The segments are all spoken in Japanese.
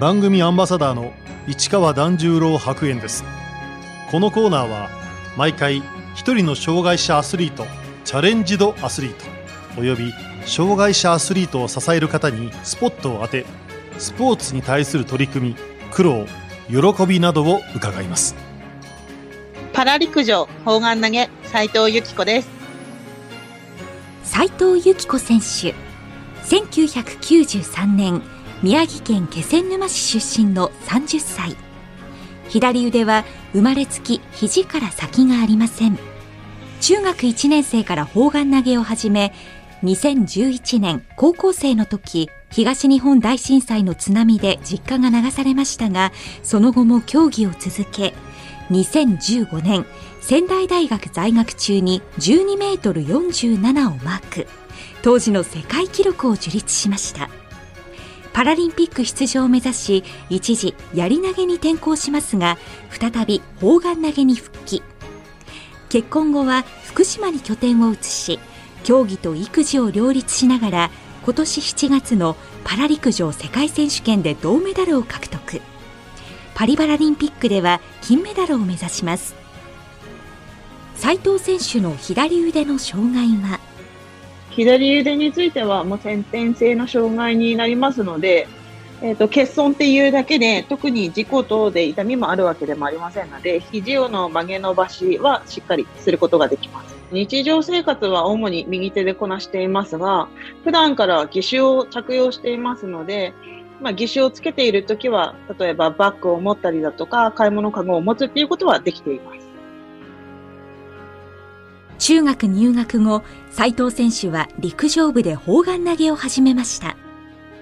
番組アンバサダーの市川團十郎白猿です。このコーナーは毎回一人の障害者アスリートチャレンジドアスリートおよび障害者アスリートを支える方にスポットを当てスポーツに対する取り組み苦労喜びなどを伺います。パラ陸上砲丸投げ斉藤由紀子です。斉藤由紀子選手1993年宮城県気仙沼市出身の30歳左腕は生まれつき肘から先がありません。中学1年生から砲丸投げを始め2011年高校生の時東日本大震災の津波で実家が流されましたがその後も競技を続け2015年仙台大学在学中に12メートル47をマーク。当時の世界記録を樹立しました。パラリンピック出場を目指し一時やり投げに転向しますが再び砲丸投げに復帰。結婚後は福島に拠点を移し競技と育児を両立しながら今年7月のパラ陸上世界選手権で銅メダルを獲得。パリパラリンピックでは金メダルを目指します。斉藤選手の左腕の障害は左腕についてはもう先天性の障害になりますので、えっ、ー、と、欠損っていうだけで、特に事故等で痛みもあるわけでもありませんので、肘をの曲げ伸ばしはしっかりすることができます。日常生活は主に右手でこなしていますが、普段から義手を着用していますので、まあ、義手をつけているときは、例えばバッグを持ったりだとか、買い物かごを持つっていうことはできています。中学入学後、斉藤選手は陸上部で砲丸投げを始めました。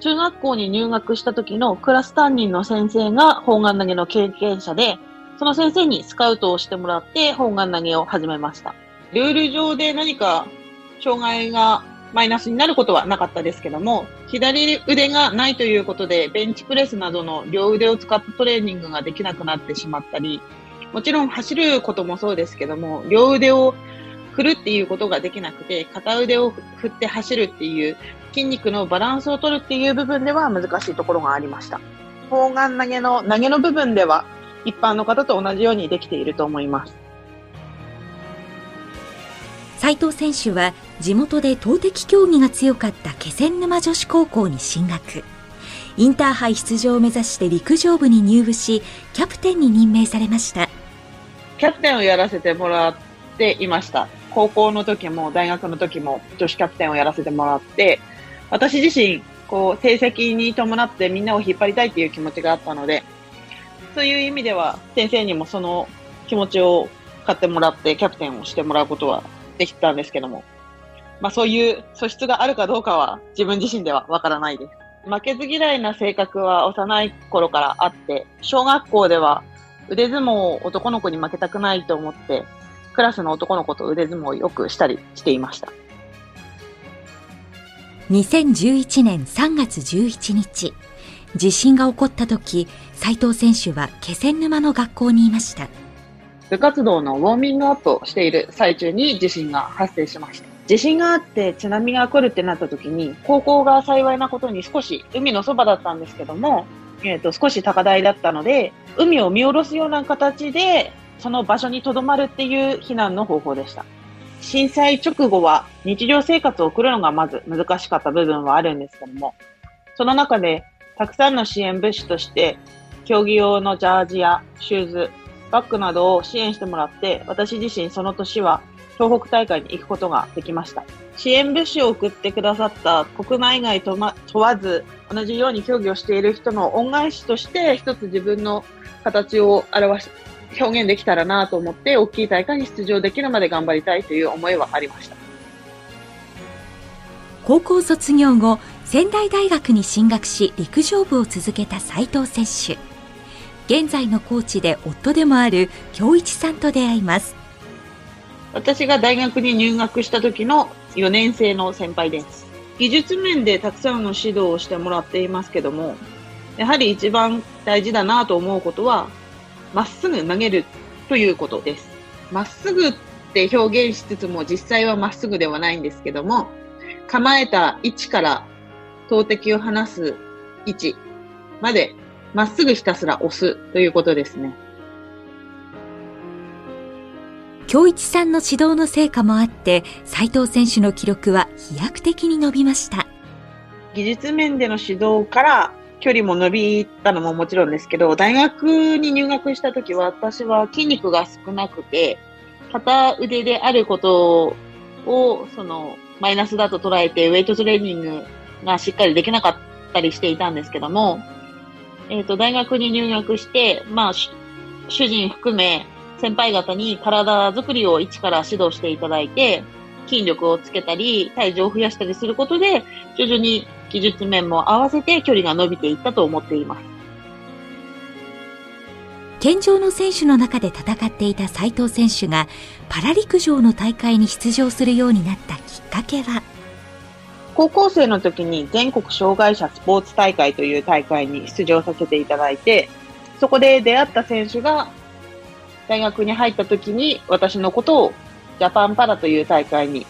中学校に入学した時のクラス担任の先生が砲丸投げの経験者で、その先生にスカウトをしてもらって砲丸投げを始めました。ルール上で何か障害がマイナスになることはなかったですけども、左腕がないということで、ベンチプレスなどの両腕を使ったトレーニングができなくなってしまったり、もちろん走ることもそうですけども、両腕を振るっていうことができなくて、片腕を振って走るっていう筋肉のバランスを取るっていう部分では難しいところがありました。砲丸投げの投げの部分では一般の方と同じようにできていると思います。斉藤選手は地元で投擲競技が強かった気仙沼女子高校に進学。インターハイ出場を目指して陸上部に入部し、キャプテンに任命されました。キャプテンをやらせてもらっていました。高校の時も大学の時も女子キャプテンをやらせてもらって、私自身、こう、成績に伴ってみんなを引っ張りたいっていう気持ちがあったので、そういう意味では先生にもその気持ちを買ってもらってキャプテンをしてもらうことはできたんですけども、まあそういう素質があるかどうかは自分自身ではわからないです。負けず嫌いな性格は幼い頃からあって、小学校では腕相撲を男の子に負けたくないと思って、クラスの男の子と腕相撲をよくしたりしていました。2011年3月11日、地震が起こった時、斉藤選手は気仙沼の学校にいました。部活動のウォーミングアップをしている最中に地震が発生しました。地震があって津波が来るってなった時に、高校が幸いなことに少し海のそばだったんですけども、えっ、ー、と、少し高台だったので、海を見下ろすような形でその場所に留まるっていう避難の方法でした。震災直後は日常生活を送るのがまず難しかった部分はあるんですけども、その中でたくさんの支援物資として、競技用のジャージやシューズ、バッグなどを支援してもらって、私自身その年は東北大会に行くことができました。支援物資を送ってくださった国内外と、ま問わず、同じように競技をしている人の恩返しとして、一つ自分の形を表し、表現できたらなと思って、大きい大会に出場できるまで頑張りたいという思いはありました。高校卒業後、仙台大学に進学し、陸上部を続けた斉藤選手。現在のコーチで夫でもある京一さんと出会います。私が大学に入学した時の4年生の先輩です。技術面でたくさんの指導をしてもらっていますけども、やはり一番大事だなと思うことは、まっすぐ投げるということです。まっすぐって表現しつつも実際はまっすぐではないんですけども、構えた位置から投擲を離す位置までまっすぐひたすら押すということですね。京一さんの指導の成果もあって斉藤選手の記録は飛躍的に伸びました技術面での指導から距離も伸びたのももちろんですけど大学に入学した時は私は筋肉が少なくて片腕であることをそのマイナスだと捉えてウェイトトレーニングがしっかりできなかったりしていたんですけども、えっ、ー、と大学に入学してまあ主人含め先輩方に体づくりを一から指導していただいて、筋力をつけたり、体重を増やしたりすることで、徐々に技術面も合わせて距離が伸びていったと思っています。健常の選手の中で戦っていた斉藤選手がパラ陸上の大会に出場するようになったきっかけは？高校生の時に全国障害者スポーツ大会という大会に出場させていただいてそこで出会った選手が大学に入った時に私のことをジャパンパラという大会に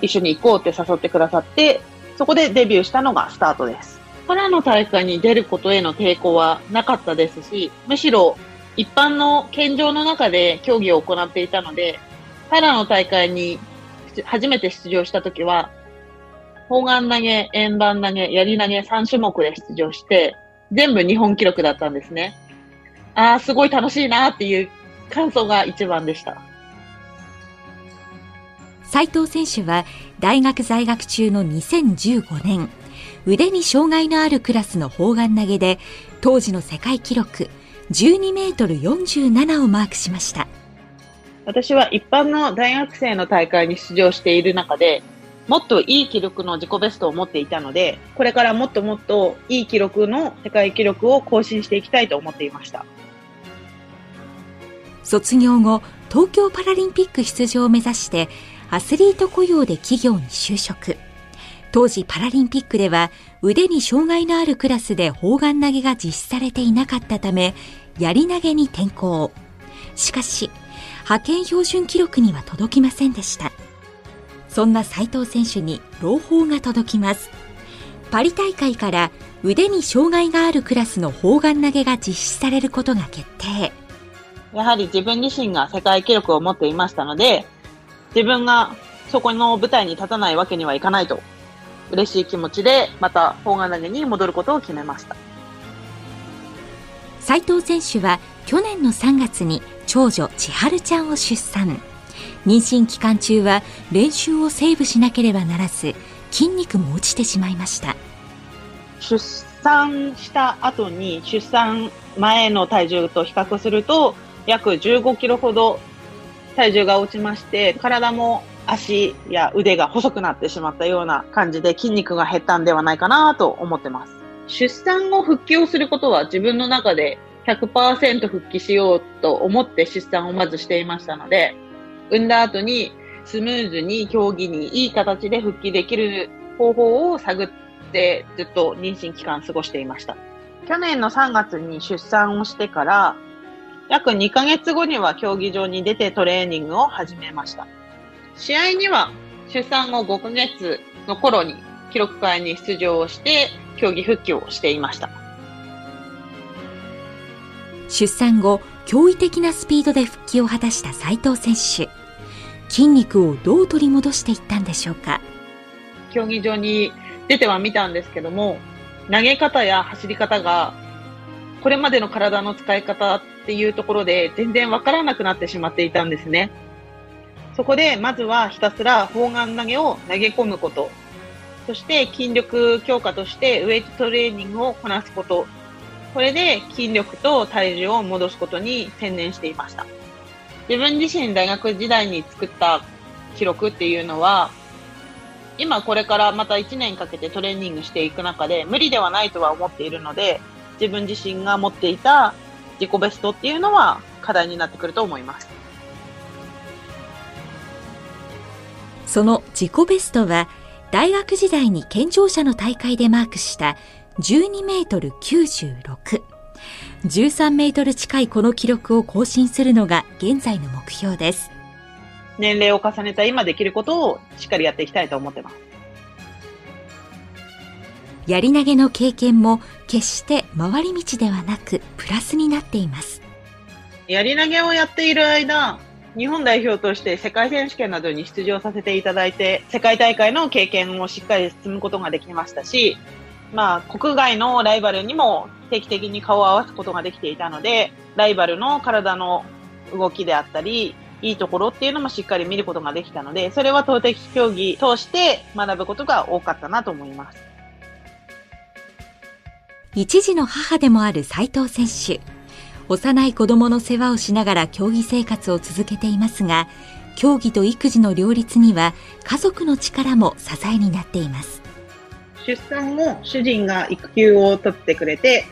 一緒に行こうって誘ってくださって、そこでデビューしたのがスタートです。パラの大会に出ることへの抵抗はなかったですし、むしろ一般の健常の中で競技を行っていたので、パラの大会に初めて出場した時は、砲丸投げ、円盤投げ、槍投げ3種目で出場して、全部日本記録だったんですね。ああ、すごい楽しいなっていう感想が一番でした斉藤選手は大学在学中の2015年腕に障害のあるクラスの砲丸投げで当時の世界記録12メートル47をマークしました。私は一般の大学生の大会に出場している中でもっといい記録の自己ベストを持っていたのでこれからもっともっといい記録の世界記録を更新していきたいと思っていました。卒業後東京パラリンピック出場を目指してアスリート雇用で企業に就職。当時パラリンピックでは腕に障害のあるクラスで砲丸投げが実施されていなかったため槍投げに転向。しかし派遣標準記録には届きませんでした。そんな斉藤選手に朗報が届きます。パリ大会から腕に障害があるクラスの砲丸投げが実施されることが決定。やはり自分自身が世界記録を持っていましたので、自分がそこの舞台に立たないわけにはいかないと、嬉しい気持ちで、また砲丸投げに戻ることを決めました。斉藤選手は去年の3月に長女千春ちゃんを出産。妊娠期間中は練習をセーブしなければならず、筋肉も落ちてしまいました。出産した後に出産前の体重と比較すると約15キロほど体重が落ちまして、体も足や腕が細くなってしまったような感じで筋肉が減ったんではないかなと思ってます。出産後復帰をすることは自分の中で100%復帰しようと思って出産をまずしていましたので、産んだ後にスムーズに競技にいい形で復帰できる方法を探ってずっと妊娠期間過ごしていました。去年の3月に出産をしてから約2ヶ月後には競技場に出てトレーニングを始めました。試合には出産後5ヶ月の頃に記録会に出場をして競技復帰をしていました。出産後、驚異的なスピードで復帰を果たした斉藤選手。筋肉をどう取り戻していったんでしょうか？競技場に出てはみたんですけども、投げ方や走り方がこれまでの体の使い方っていうところで全然わからなくなってしまっていたんですね。そこでまずはひたすら砲丸投げを投げ込むこと、そして筋力強化としてウェイトトレーニングをこなすこと、これで筋力と体重を戻すことに専念していました。自分自身大学時代に作った記録っていうのは、今これからまた1年かけてトレーニングしていく中で無理ではないとは思っているので、自分自身が持っていた自己ベストっていうのは課題になってくると思います。その自己ベストは大学時代に健常者の大会でマークした12メートル96。13メートル近いこの記録を更新するのが現在の目標です。年齢を重ねた今できることをしっかりやっていきたいと思ってます。やり投げの経験も決して回り道ではなくプラスになっていますやり投げをやっている間日本代表として世界選手権などに出場させていただいて世界大会の経験をしっかり積むことができましたしまあ、国外のライバルにも定期的に顔を合わすことができていたので、ライバルの体の動きであったり、いいところっていうのもしっかり見ることができたので、それは投擲競技通して学ぶことが多かったなと思います。一児の母でもある斉藤選手。幼い子供の世話をしながら競技生活を続けていますが、競技と育児の両立には家族の力も支えになっています。出産後、主人が育休を取ってくれて、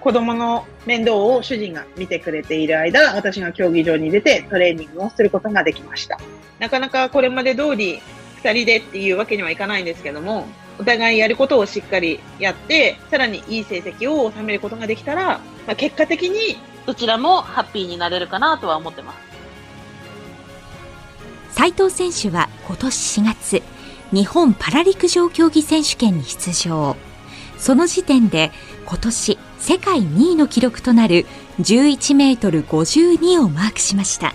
子供の面倒を主人が見てくれている間、私が競技場に出てトレーニングをすることができました。なかなかこれまで通り2人でっていうわけにはいかないんですけども、お互いやることをしっかりやって、さらにいい成績を収めることができたら、まあ、結果的にどちらもハッピーになれるかなとは思ってます。斉藤選手は今年4月、日本パラ陸上競技選手権に出場。その時点で今年世界2位の記録となる11メートル52をマークしました。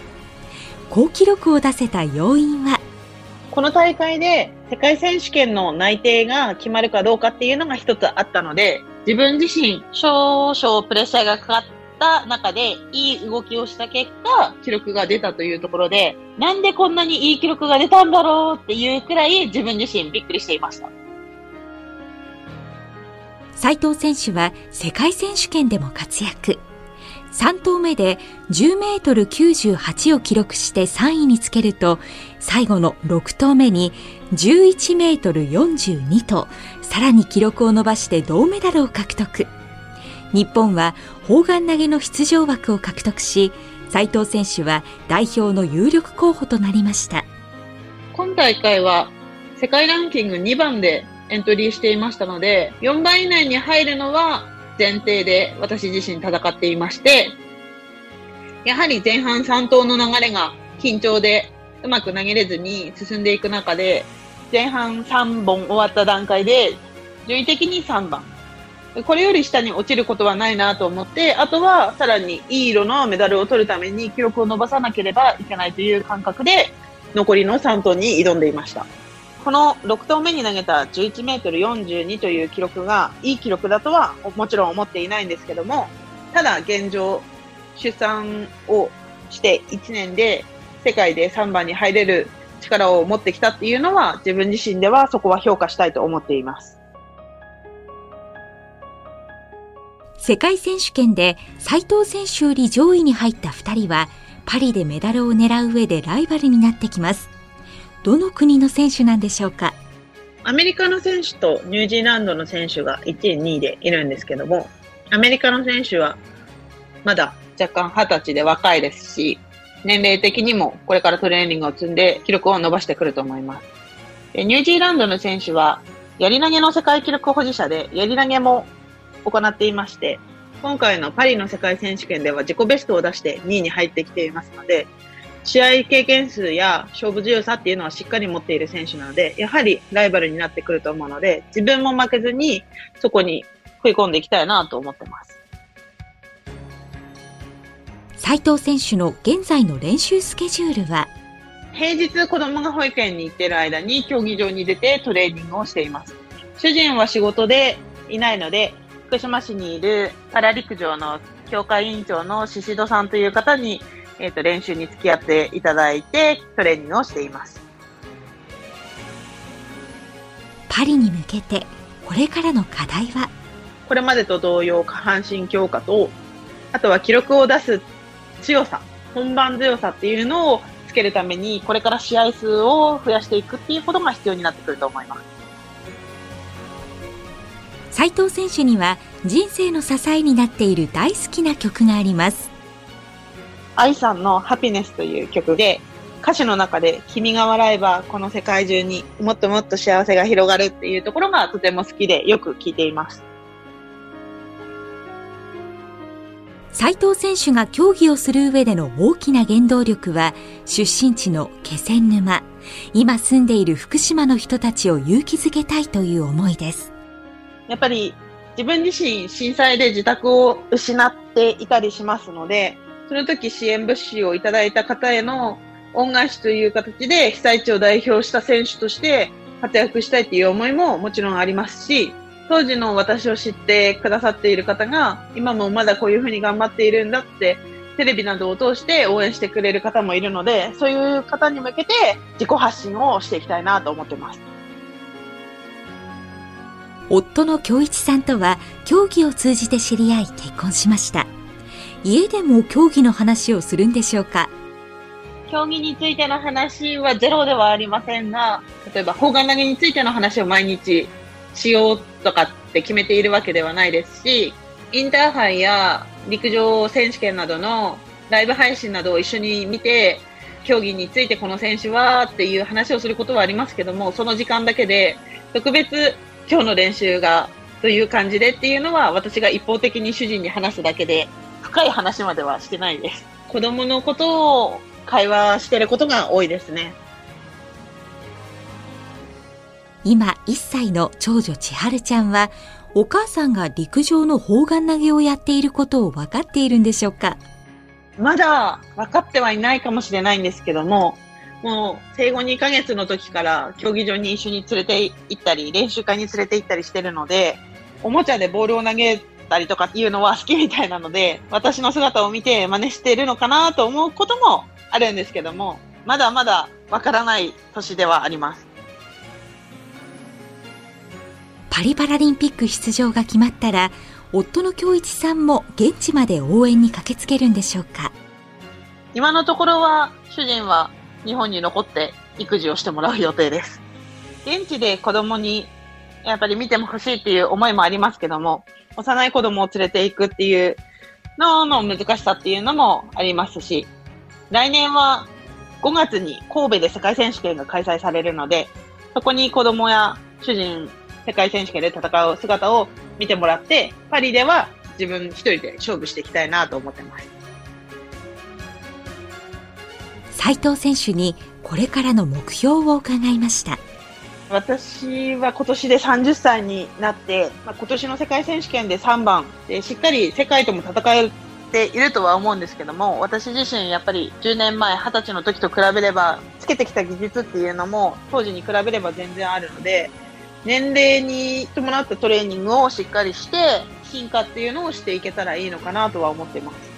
好記録を出せた要因は？この大会で世界選手権の内定が決まるかどうかっていうのが一つあったので、自分自身少々プレッシャーがかかった中でいい動きをした結果、記録が出たというところで、なんでこんなにいい記録が出たんだろうっていうくらい自分自身びっくりしていました。斉藤選手は世界選手権でも活躍。3投目で10メートル98を記録して3位につけると、最後の6投目に11メートル42と、さらに記録を伸ばして銅メダルを獲得。日本は砲丸投げの出場枠を獲得し、斉藤選手は代表の有力候補となりました。今大会は世界ランキング2番でエントリーしていましたので、4番以内に入るのは前提で私自身戦っていまして、やはり前半3投の流れが緊張でうまく投げれずに進んでいく中で、前半3本終わった段階で、順位的に3番。これより下に落ちることはないなと思って、あとはさらにいい色のメダルを取るために記録を伸ばさなければいけないという感覚で、残りの3投に挑んでいました。この6投目に投げた11メートル42という記録がいい記録だとはもちろん思っていないんですけども、ただ現状、出産をして1年で世界で3番に入れる力を持ってきたっていうのは自分自身ではそこは評価したいと思っています。世界選手権で斉藤選手より上位に入った2人はパリでメダルを狙う上でライバルになってきます。どの国の選手なんでしょうか？アメリカの選手とニュージーランドの選手が1位、2位でいるんですけども、アメリカの選手はまだ若干20歳で若いですし、年齢的にもこれからトレーニングを積んで記録を伸ばしてくると思います。ニュージーランドの選手は、やり投げの世界記録保持者で、やり投げも行っていまして、今回のパリの世界選手権では自己ベストを出して2位に入ってきていますので、試合経験数や勝負強さっていうのはしっかり持っている選手なので、やはりライバルになってくると思うので、自分も負けずにそこに食い込んでいきたいなと思ってます。斉藤選手の現在の練習スケジュールは？平日子供が保育園に行っている間に競技場に出てトレーニングをしています。主人は仕事でいないので、福島市にいるパラ陸上の協会委員長の宍戸さんという方に、えっ、ー、と、練習に付き合っていただいて、トレーニングをしています。パリに向けて、これからの課題は？これまでと同様、下半身強化と、あとは記録を出す強さ、本番強さっていうのをつけるために、これから試合数を増やしていくっていうことが必要になってくると思います。斉藤選手には人生の支えになっている大好きな曲があります愛さんのハピネスという曲で歌詞の中で君が笑えばこの世界中にもっともっと幸せが広がるっていうところがとても好きでよく聴いています。斉藤選手が競技をする上での大きな原動力は出身地の気仙沼今住んでいる福島の人たちを勇気づけたいという思いです。やっぱり自分自身震災で自宅を失っていたりしますので、その時支援物資をいただいた方への恩返しという形で被災地を代表した選手として活躍したいっていう思いももちろんありますし、当時の私を知ってくださっている方が、今もまだこういうふうに頑張っているんだって、テレビなどを通して応援してくれる方もいるので、そういう方に向けて自己発信をしていきたいなと思ってます。夫の京一さんとは競技を通じて知り合い結婚しました。家でも競技の話をするんでしょうか？競技についての話はゼロではありませんが、例えば砲丸投げについての話を毎日しようとかって決めているわけではないですし、インターハイや陸上選手権などのライブ配信などを一緒に見て、競技についてこの選手はっていう話をすることはありますけども、その時間だけで特別今日の練習がという感じでっていうのは私が一方的に主人に話すだけで深い話まではしてないです。子供のことを会話してることが多いですね。今1歳の長女千春ちゃんはお母さんが陸上の砲丸投げをやっていることを分かっているんでしょうか？まだ分かってはいないかもしれないんですけども、もう生後2ヶ月の時から競技場に一緒に連れて行ったり、練習会に連れて行ったりしてるので、おもちゃでボールを投げたりとかっていうのは好きみたいなので、私の姿を見て真似しているのかなと思うこともあるんですけども、まだまだわからない年ではあります。パリパラリンピック出場が決まったら、夫の京一さんも現地まで応援に駆けつけるんでしょうか？今のところは主人は日本に残って育児をしてもらう予定です。現地で子供にやっぱり見ても欲しいっていう思いもありますけども、幼い子供を連れていくっていうのの難しさっていうのもありますし、来年は5月に神戸で世界選手権が開催されるので、そこに子供や主人、世界選手権で戦う姿を見てもらって、パリでは自分一人で勝負していきたいなと思ってます。斉藤選手にこれからの目標を伺いました。私は今年で30歳になって、まあ、今年の世界選手権で3番でしっかり世界とも戦えているとは思うんですけども私自身やっぱり10年前20歳の時と比べればつけてきた技術っていうのも当時に比べれば全然あるので年齢に伴ったトレーニングをしっかりして進化っていうのをしていけたらいいのかなとは思ってます。